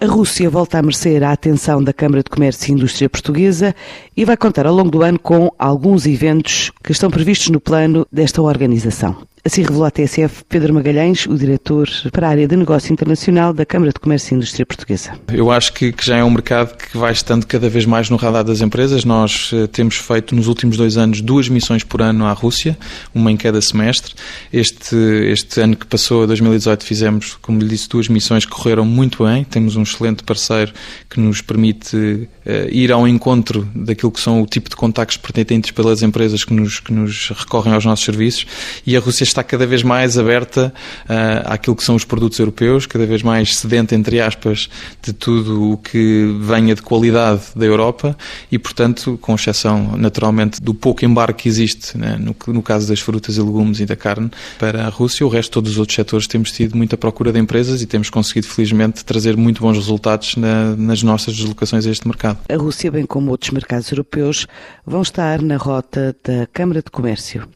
A Rússia volta a merecer a atenção da Câmara de Comércio e Indústria Portuguesa e vai contar ao longo do ano com alguns eventos que estão previstos no plano desta organização. Assim revelou à TSF Pedro Magalhães, o diretor para a área de negócio internacional da Câmara de Comércio e Indústria Portuguesa. Eu acho que, que já é um mercado que vai estando cada vez mais no radar das empresas. Nós eh, temos feito nos últimos dois anos duas missões por ano à Rússia, uma em cada semestre. Este, este ano que passou, 2018, fizemos, como lhe disse, duas missões que correram muito bem. Temos um excelente parceiro que nos permite eh, ir ao encontro daquilo que são o tipo de contactos pretendentes pelas empresas que nos, que nos recorrem aos nossos serviços. E a Rússia está cada vez mais aberta uh, àquilo que são os produtos europeus, cada vez mais sedenta, entre aspas, de tudo o que venha de qualidade da Europa e, portanto, com exceção, naturalmente, do pouco embarque que existe né, no, no, caso das frutas e legumes e da carne para a Rússia, o resto, todos os outros setores, temos tido muita procura de empresas e temos conseguido, felizmente, trazer muito bons resultados na, nas nossas deslocações a este mercado. A Rússia, bem como outros mercados europeus, vão estar na rota da Câmara de Comércio.